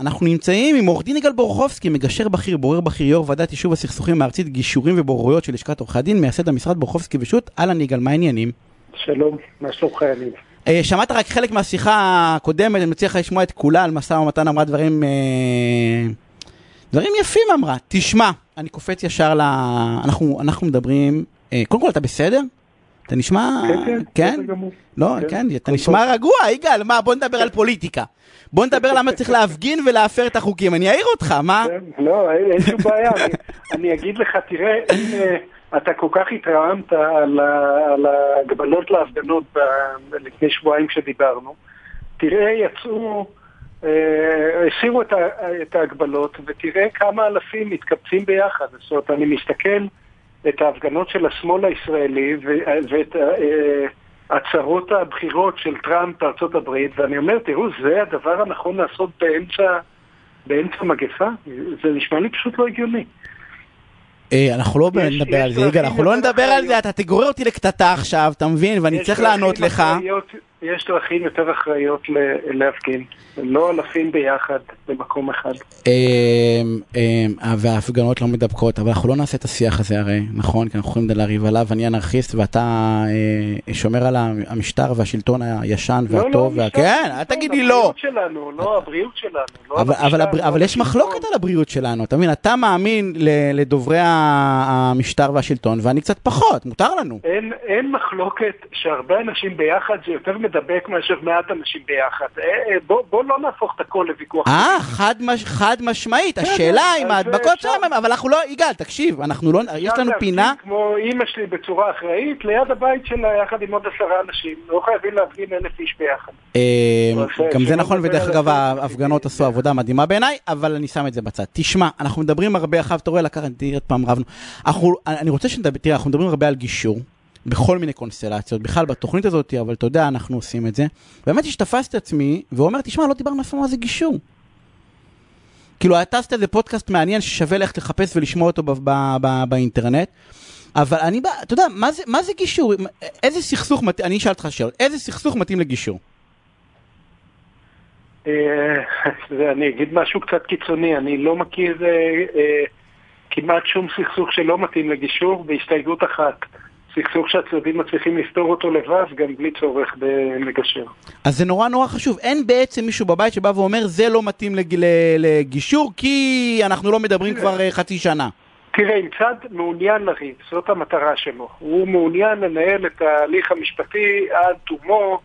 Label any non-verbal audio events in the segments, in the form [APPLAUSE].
אנחנו נמצאים עם עורך דין יגאל בורחובסקי, מגשר בכיר, בורר בכיר, יו"ר ועדת יישוב הסכסוכים הארצית, גישורים ובוררויות של לשכת עורכי הדין, מייסד המשרד בורחובסקי ושות', אהלן יגאל, מה העניינים? שלום, מה שלומך יניב? אה, שמעת רק חלק מהשיחה הקודמת, אני מציע לך לשמוע את כולה על משא ומתן, אמרה דברים, אה, דברים יפים אמרה. תשמע, אני קופץ ישר ל... אנחנו, אנחנו מדברים, אה, קודם כל אתה בסדר? אתה נשמע... כן, כן, כן? לא, כן, כן, אתה נשמע רגוע, יגאל, מה, בוא נדבר על פוליטיקה. בוא נדבר למה צריך להפגין ולהפר את החוקים, אני אעיר אותך, מה? כן, לא, אין שום בעיה, אני- אגיד לך, תראה, אה, אתה כל כך התרעמת על ההגבלות להפגנות לפני שבועיים כשדיברנו, תראה, יצאו, אה, הסירו את ההגבלות, ותראה כמה אלפים מתקבצים ביחד. זאת אומרת, אני מסתכל את ההפגנות של השמאל הישראלי ו- ואת אה, הצהרות הבחירות של טראמפ בארצות הברית, ואני אומר, תראו, זה הדבר הנכון לעשות באמצע... באמצע מגפה? זה נשמע לי פשוט לא הגיוני. אה, אנחנו לא יש- נדבר על יש זה, יגאל, אנחנו לא נדבר על זה. אתה תגורר אותי לקטטה עכשיו, אתה מבין? ואני צריך לענות לך. יש דרכים יותר אחראיות להפגין. לא אלפים ביחד במקום אחד. אמ, אמ, וההפגנות לא מדבקות, אבל אנחנו לא נעשה את השיח הזה הרי, נכון? כי אנחנו יכולים לריב עליו, אני אנרכיסט ואתה אה, שומר על המשטר והשלטון הישן לא, לא, והטוב, כן, אל תגיד לי לא. הבריאות שלנו, לא הבריאות שלנו. לא אבל, לא יש. מחלוקת על הבריאות שלנו, אתה מבין? אתה מאמין לדוברי המשטר והשלטון, ואני קצת פחות, מותר לנו. אין, אין מחלוקת שהרבה אנשים ביחד זה יותר מדבק מאשר מעט אנשים ביחד. אה, אה, בוא, בוא לא נהפוך את הכל לוויכוח. אה, חד, מש, חד משמעית, השאלה אם אז ההדבקות שלהם, אבל אנחנו לא, יגאל, תקשיב, אנחנו לא, יש לנו פינה, כמו אימא שלי בצורה אחראית, ליד הבית שלה יחד עם עוד עשרה אנשים. לא חייבים להפגין אלף איש ביחד. אה, גם זה נכון, ודרך אגב. ההפגנות עשו עבודה מדהימה בעיניי, אבל אני שם את זה בצד. תשמע, אנחנו מדברים הרבה, אחר אתה רואה, לקחת, תראי, עוד פעם רבנו. אנחנו, אני רוצה שנדבר, תראה, אנחנו מדברים הרבה על גישור, בכל מיני קונסטלציות, בכלל בתוכנית הזאת, אבל אתה יודע, אנחנו עושים את זה. באמת שתפסתי את עצמי, ואומר, תשמע, לא דיברנו אף פעם מה זה גישור. כאילו, אתה עשית איזה פודקאסט מעניין ששווה ללכת לחפש ולשמוע אותו ב- ב- ב- באינטרנט. אבל אני, אתה יודע, מה זה, מה זה גישור? איזה סכסוך מתאים, אני אשאל אותך שאלה, איזה סכסוך מתאים לגישור? אה, אני אגיד משהו קצת קיצוני, אני לא מכיר אה, אה, כמעט שום סכסוך שלא מתאים לגישור, בהסתייגות אחת. סכסוך שהצדדים מצליחים לפתור אותו לבד, גם בלי צורך במגשר. אז זה נורא נורא חשוב, אין בעצם מישהו בבית שבא ואומר זה לא מתאים לג... לגישור כי אנחנו לא מדברים כבר אה, חצי שנה. תראה, אם צד מעוניין לריב, זאת המטרה שלו. הוא מעוניין לנהל את ההליך המשפטי עד תומו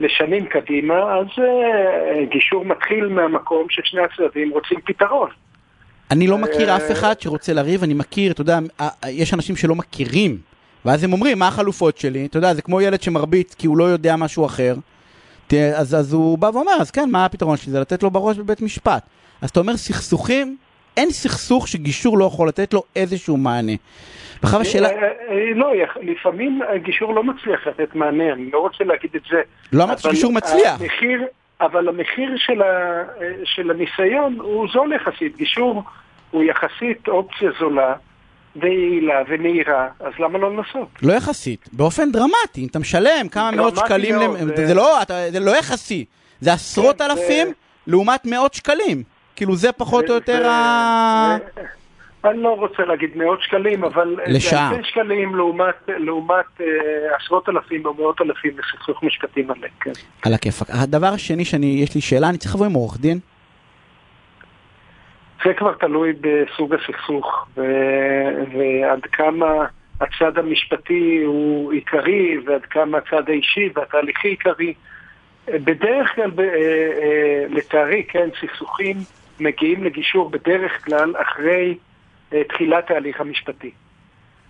לשנים קדימה, אז אה, גישור מתחיל מהמקום ששני הצדדים רוצים פתרון. אני לא מכיר אה, אף אחד שרוצה לריב, אני מכיר, אתה יודע, יש אנשים שלא מכירים, ואז הם אומרים מה החלופות שלי, אתה יודע, זה כמו ילד שמרביץ כי הוא לא יודע משהו אחר, אז, אז הוא בא ואומר, אז כן, מה הפתרון שלי? זה לתת לו בראש בבית משפט. אז אתה אומר סכסוכים, אין סכסוך שגישור לא יכול לתת לו איזשהו מענה. בכלל השאלה, אה, אה, לא, לפעמים הגישור לא מצליח לתת מענה, אני לא רוצה להגיד את זה. לא אמרתי שגישור מצליח. המחיר, אבל המחיר של, ה, של הניסיון הוא זול יחסית. גישור הוא יחסית אופציה זולה ויעילה ומהירה, אז למה לא לנסות? לא יחסית, באופן דרמטי, אם אתה משלם כמה מאות שקלים, מאוד, למ- זה- זה לא, אתה- זה לא יחסי, זה עשרות כן, זה- אלפים לעומת מאות שקלים, כאילו זה פחות או יותר זה- ה... זה- אני לא רוצה להגיד מאות שקלים, אבל... לשעה. זה אלפי שקלים לעומת, לעומת אה, עשרות אלפים או מאות אלפים לסכסוך משפטי מלא, כן. על הכיפאק. הדבר השני שאני, יש לי שאלה, אני צריך לבוא עם עורך דין? זה כבר תלוי בסוג הסכסוך, ו- ועד כמה הצד המשפטי הוא עיקרי, ועד כמה הצד האישי והתהליכי עיקרי. בדרך כלל, ב- אה, אה, לצערי, כן, סכסוכים מגיעים לגישור בדרך כלל אחרי אה, תחילת ההליך המשפטי.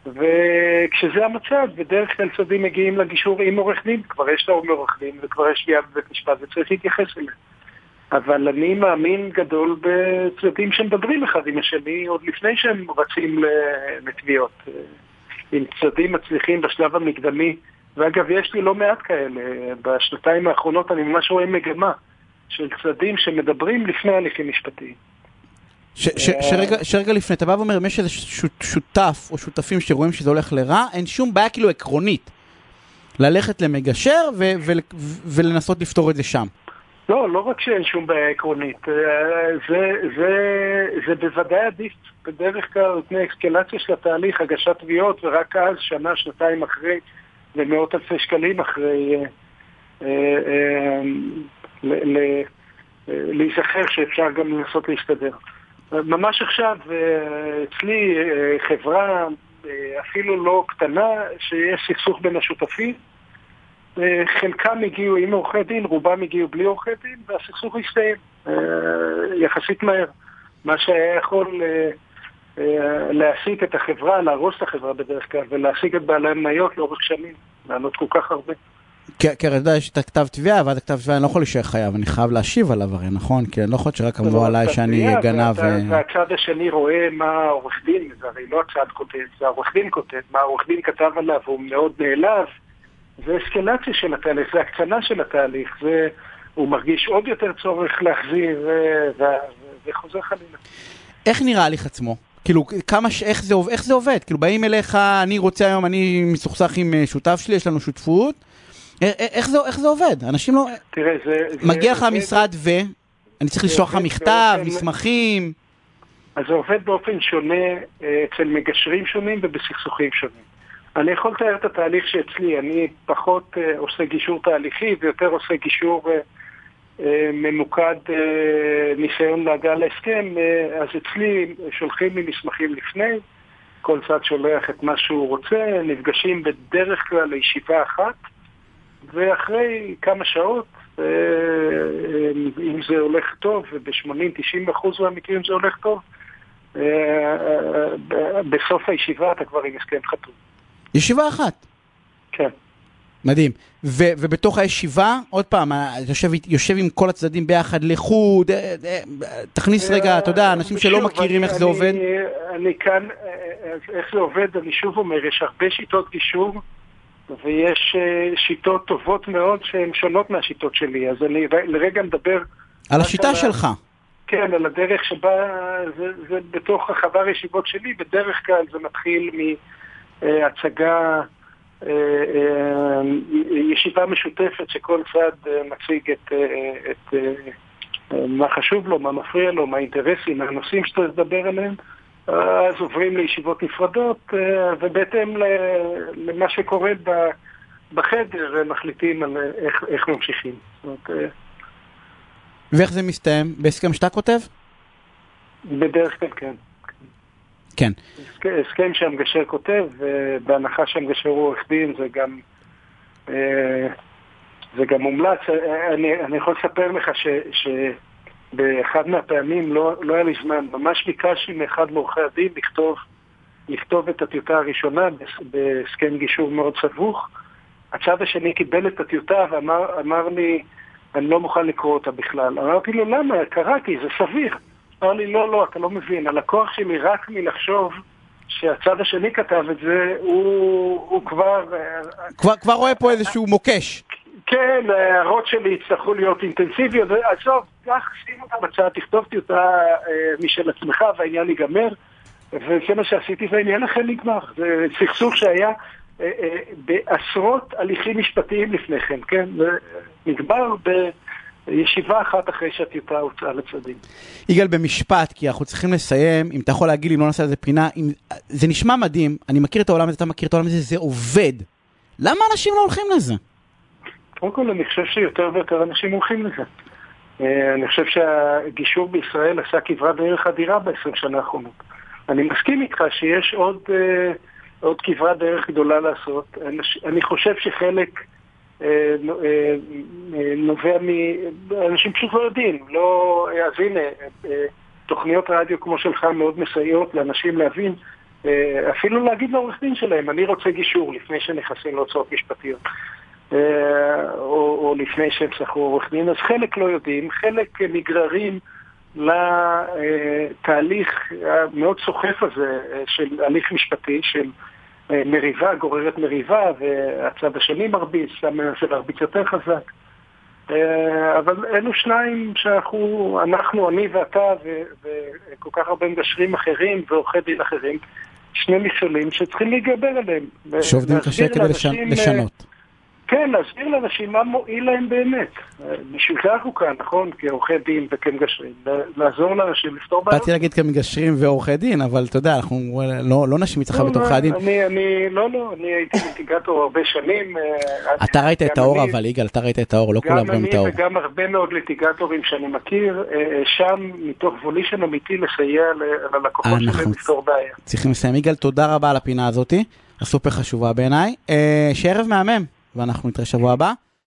וכשזה המצב, בדרך כלל צדדים מגיעים לגישור עם עורך דין, כבר יש להם עורך דין וכבר יש תביעה בבית משפט וצריך להתייחס אליה. אבל אני מאמין גדול בצדדים שמדברים אחד עם השני עוד לפני שהם רצים לתביעות. אם צדדים מצליחים בשלב המקדמי, ואגב, יש לי לא מעט כאלה, בשנתיים האחרונות אני ממש רואה מגמה של צדדים שמדברים לפני הליכים משפטיים. ש, ש, שרגע, שרגע לפני, אתה בא ואומר, אם יש איזה שות, שותף או שותפים שרואים שזה הולך לרע, אין שום בעיה כאילו עקרונית ללכת למגשר ו, ו, ו, ולנסות לפתור את זה שם. לא, לא רק שאין שום בעיה עקרונית, אה, זה, זה, זה בוודאי עדיף בדרך כלל על פני אקסקלציה של התהליך, הגשת תביעות, ורק אז, שנה, שנתיים אחרי, ומאות אלפי שקלים אחרי, אה, אה, להיזכר שאפשר גם לנסות להסתדר. ממש עכשיו, אצלי חברה אפילו לא קטנה, שיש סכסוך בין השותפים, חלקם הגיעו עם עורכי דין, רובם הגיעו בלי עורכי דין, והסכסוך הסתיים אה, יחסית מהר. מה שהיה יכול אה, אה, להעסיק את החברה, להרוס את החברה בדרך כלל, ולהעסיק את בעלי המניות לאורך שנים, לענות כל כך הרבה. כי אתה יודע, יש את הכתב תביעה, ואז הכתב תביעה אני לא יכול להישאר חייב, אני חייב להשיב עליו הרי, נכון? כי אני לא יכול שרק אמרו עליי שאני גנב. והצד השני רואה מה העורך דין, זה הרי לא הצד כותב, זה העורך דין כותב, מה העורך דין כתב עליו, הוא מאוד נעלב. זה אסקלציה של התהליך, זה הקצנה של התהליך, זה, הוא מרגיש עוד יותר צורך להחזיר, וחוזר חלילה. איך נראה ההליך עצמו? כאילו, כמה, ש... איך, זה, איך זה עובד? כאילו, באים אליך, אני רוצה היום, אני מסוכסך עם אה, שותף שלי, יש לנו שותפות. איך זה, איך זה עובד? אנשים לא... תראה, זה... מגיע לך המשרד ו... אני צריך לשלוח לך מכתב. מסמכים. אז זה עובד באופן שונה אה, אצל מגשרים שונים ובסכסוכים שונים. אני יכול לתאר את התהליך שאצלי, אני פחות uh, עושה גישור תהליכי ויותר עושה גישור uh, uh, ממוקד uh, ניסיון להגעה להסכם, uh, אז אצלי שולחים לי מסמכים לפני, כל צד שולח את מה שהוא רוצה, נפגשים בדרך כלל לישיבה אחת, ואחרי כמה שעות, uh, אם זה הולך טוב, וב-80-90% מהמקרים זה הולך טוב, uh, uh, בסוף הישיבה אתה כבר עם הסכם חתום. ישיבה אחת. כן. מדהים. ו- ובתוך הישיבה, עוד פעם, יושב, יושב עם כל הצדדים ביחד לחוד, אה, אה, תכניס רגע, אתה יודע, אנשים שלא מכירים איך זה עובד. אני כאן, אה, איך זה עובד, אני שוב אומר, יש הרבה שיטות גישור, ויש שיטות טובות מאוד שהן שונות מהשיטות שלי, אז אני לרגע מדבר... על השיטה שלך. כן, על הדרך שבה, זה, זה בתוך החבר ישיבות שלי, בדרך כלל זה מתחיל מ... אה, הצגה, אה, אה, ישיבה משותפת שכל צד מציג את, את מה חשוב לו, מה מפריע לו, מה האינטרסים, מה הנושאים שאתה לדבר עליהם. אז עוברים לישיבות נפרדות, ובהתאם למה שקורה בחדר, מחליטים על איך, איך ממשיכים. ואיך זה מסתיים? בהסכם שאתה כותב? בדרך כלל כן. כן. הסכם שהמגשר כותב, ובהנחה שהמגשר הוא עורך דין זה גם, אה, זה גם מומלץ. אני, אני יכול לספר לך ש, שבאחד מהפעמים לא, לא היה לי זמן, ממש ביקשתי מאחד מעורכי הדין לכתוב, לכתוב את הטיוטה הראשונה בהסכם גישור מאוד סבוך. הצד השני קיבל את הטיוטה ואמר לי, אני לא מוכן לקרוא אותה בכלל. אמרתי לו, למה? קראתי, זה סביר. אמר לי, לא, לא, אתה לא מבין, הלקוח שלי רק מלחשוב שהצד השני כתב את זה, הוא, הוא כבר... כבר... כבר רואה פה איזשהו מוקש. כן, ההערות שלי יצטרכו להיות אינטנסיביות, עזוב, קח, שים אותה בצד, תכתוב טיוטה אה, משל עצמך והעניין ייגמר, וזה מה שעשיתי והעניין אכן נגמר. זה סכסוך שהיה אה, אה, בעשרות הליכים משפטיים לפני כן, כן? זה נגמר ב... ישיבה אחת אחרי שהטיוטה הוצאה לצדדים. יגאל, במשפט, כי אנחנו צריכים לסיים, אם אתה יכול להגיד לי, אם לא נעשה לזה פינה, אם... זה נשמע מדהים, אני מכיר את העולם הזה, אתה מכיר את העולם הזה, זה עובד. למה אנשים לא הולכים לזה? קודם כל, אני חושב שיותר ויותר אנשים הולכים לזה. אה, אני חושב שהגישור בישראל עשה כברת דרך אדירה ב-20 שנה האחרונות. אני מסכים איתך שיש עוד, אה, עוד כברת דרך גדולה לעשות. אני חושב שחלק... אה, אה, נובע מאנשים פשוט לא יודעים, לא, אז הנה, אה, תוכניות רדיו כמו שלך מאוד מסייעות לאנשים להבין, אפילו להגיד לעורך דין שלהם, אני רוצה גישור לפני שנכנסים להוצאות משפטיות, או, או לפני שהם שכרו עורך דין, אז חלק לא יודעים, חלק נגררים לתהליך המאוד סוחף הזה של הליך משפטי, של מריבה גוררת מריבה, והצד השני מרביץ, אתה מנסה להרביץ יותר חזק. אה, אבל אלו שניים שאנחנו, אנחנו, אני ואתה, וכל כך הרבה מגשרים אחרים ועורכי דין אחרים, שני מכשולים שצריכים להתגבר עליהם. שעובדים קשה כדי לשנות. כן, להסביר לאנשים מה מועיל להם באמת. בשביל זה אנחנו כאן, נכון? כעורכי דין וכמגשרים. לעזור לאנשים לפתור בעיות. באתי להגיד כמגשרים ועורכי דין, אבל אתה יודע, אנחנו לא, לא נשים אצלך בתור עורכי הדין. אני, אני, לא, לא, אני הייתי ליטיגטור הרבה שנים. אה, [LAUGHS] אתה ראית את האור אבל, יגאל, אתה ראית את האור, לא כולם רואים את האור. גם אני וגם הרבה מאוד ליטיגטורים שאני מכיר, אה, שם מתוך וולישן אמיתי לסייע ללקוחות שלהם לפתור בעיה. צריכים לסיים. יגאל, תודה רבה על הפינה הזאתי, הסופר חשובה בעיניי. אה, שערב מהמם. ואנחנו נתראה שבוע הבא.